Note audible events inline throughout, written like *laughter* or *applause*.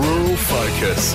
Rural Focus.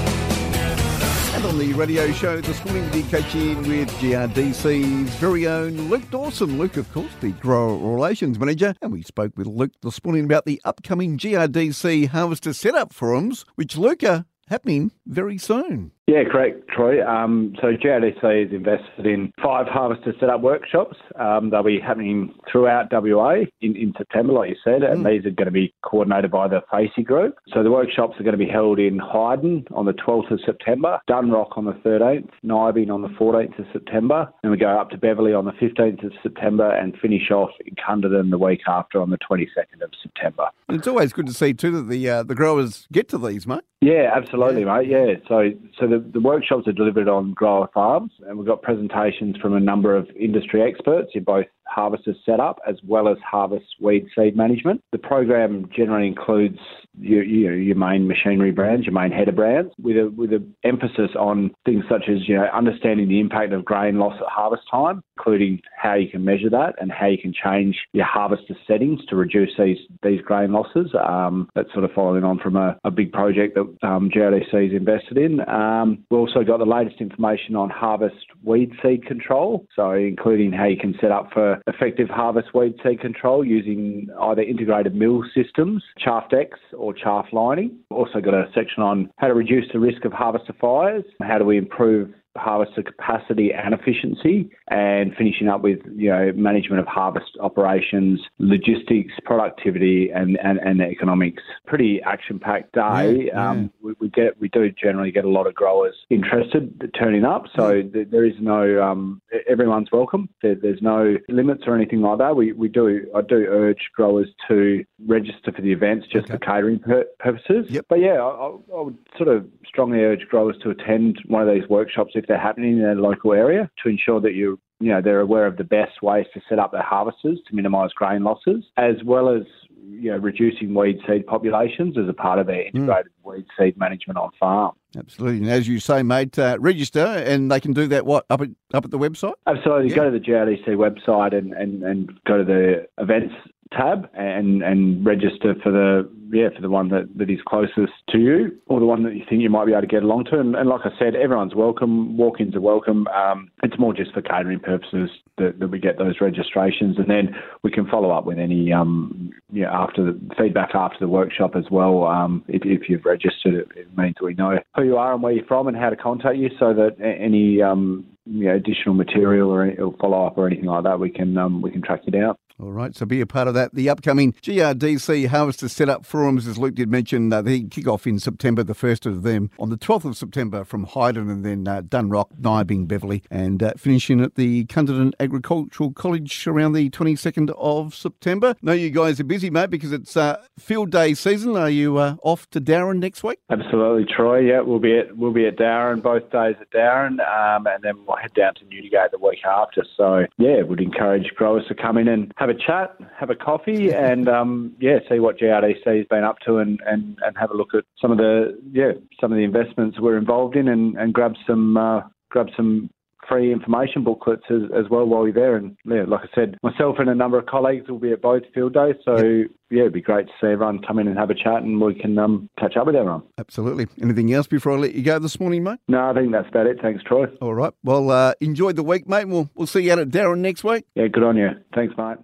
And on the radio show this morning, we in with GRDC's very own Luke Dawson. Luke, of course, the Grower Relations Manager. And we spoke with Luke this morning about the upcoming GRDC Harvester Setup Forums, which, Luke, happening very soon. Yeah, correct, Troy. Um, so GRDC is invested in five harvester setup workshops. Um, they'll be happening throughout WA in, in September, like you said, and mm. these are going to be coordinated by the Facey Group. So the workshops are going to be held in Hyden on the 12th of September, Dunrock on the 13th, Nyabing on the 14th of September, and we go up to Beverley on the 15th of September and finish off in Cunderdin the week after on the 22nd of September. It's always good to see too that the uh, the growers get to these, mate. Yeah, absolutely, yeah. mate. Yeah, so so the, the workshops are delivered on grower farms, and we've got presentations from a number of industry experts in both harvester setup as well as harvest weed seed management. The program generally includes your, your, your main machinery brands, your main header brands, with a with an emphasis on things such as you know understanding the impact of grain loss at harvest time, including how you can measure that and how you can change your harvester settings to reduce these these grain losses. Um, that's sort of following on from a, a big project that um, GRDC is invested in. Um, we've also got the latest information on harvest weed seed control, so including how you can set up for effective harvest weed seed control using either integrated mill systems, chaff decks or chaff lining. Also got a section on how to reduce the risk of harvester fires, how do we improve harvester capacity and efficiency, and finishing up with you know management of harvest operations, logistics, productivity, and and, and economics. Pretty action packed day. Yeah, um, We, we, get we do generally get a lot of growers interested turning up, so th- there is no um, everyone's welcome. There, there's no limits or anything like that. We we do I do urge growers to register for the events just okay. for catering pur- purposes. Yep. But yeah, I, I would sort of strongly urge growers to attend one of these workshops if they're happening in their local area to ensure that you you know they're aware of the best ways to set up their harvesters to minimise grain losses, as well as you know reducing weed seed populations as a part of their hmm. integrated mm. Seed management on farm. Absolutely, and as you say, mate, uh, register, and they can do that. What up at up at the website? Absolutely, yeah. go to the GRDC website and, and, and go to the events tab and and register for the yeah for the one that, that is closest to you or the one that you think you might be able to get along to. And, and like I said, everyone's welcome. Walk-ins are welcome. Um, it's more just for catering purposes that, that, we get those registrations, and then we can follow up with any um, yeah after the feedback after the workshop as well. Um, if, if you've registered, it, it, means we know who you are and where you're from and how to contact you, so that any um, you know, additional material or, or follow up or anything like that, we can um, we can track you down. All right, so be a part of that. The upcoming GRDC Harvester Setup Forums, as Luke did mention, uh, they kick off in September, the first of them on the 12th of September from Hyden and then uh, Dunrock, Nyabing, Beverley, and uh, finishing at the Cunderdin Agricultural College around the 22nd of September. Know you guys are busy, mate, because it's uh, field day season. Are you uh, off to Dowerin next week? Absolutely, Troy. Yeah, we'll be at we'll be at Dowerin both days at Dowerin, um, and then we'll head down to Newdigate the week after. So yeah, would encourage growers to come in and have a chat, have a coffee, *laughs* and um, yeah, see what GRDC has been up to, and, and, and have a look at some of the yeah some of the investments we're involved in, and, and grab some uh, grab some free information booklets as, as, well while you're there. And yeah, like I said, myself and a number of colleagues will be at both field days. So yep. yeah, it'd be great to see everyone come in and have a chat and we can um, catch up with everyone. Absolutely. Anything else before I let you go this morning, mate? No, I think that's about it. Thanks, Troy. All right. Well, uh, enjoy the week, mate. We'll, we'll see you out at Dowerin next week. Yeah, good on you. Thanks, mate.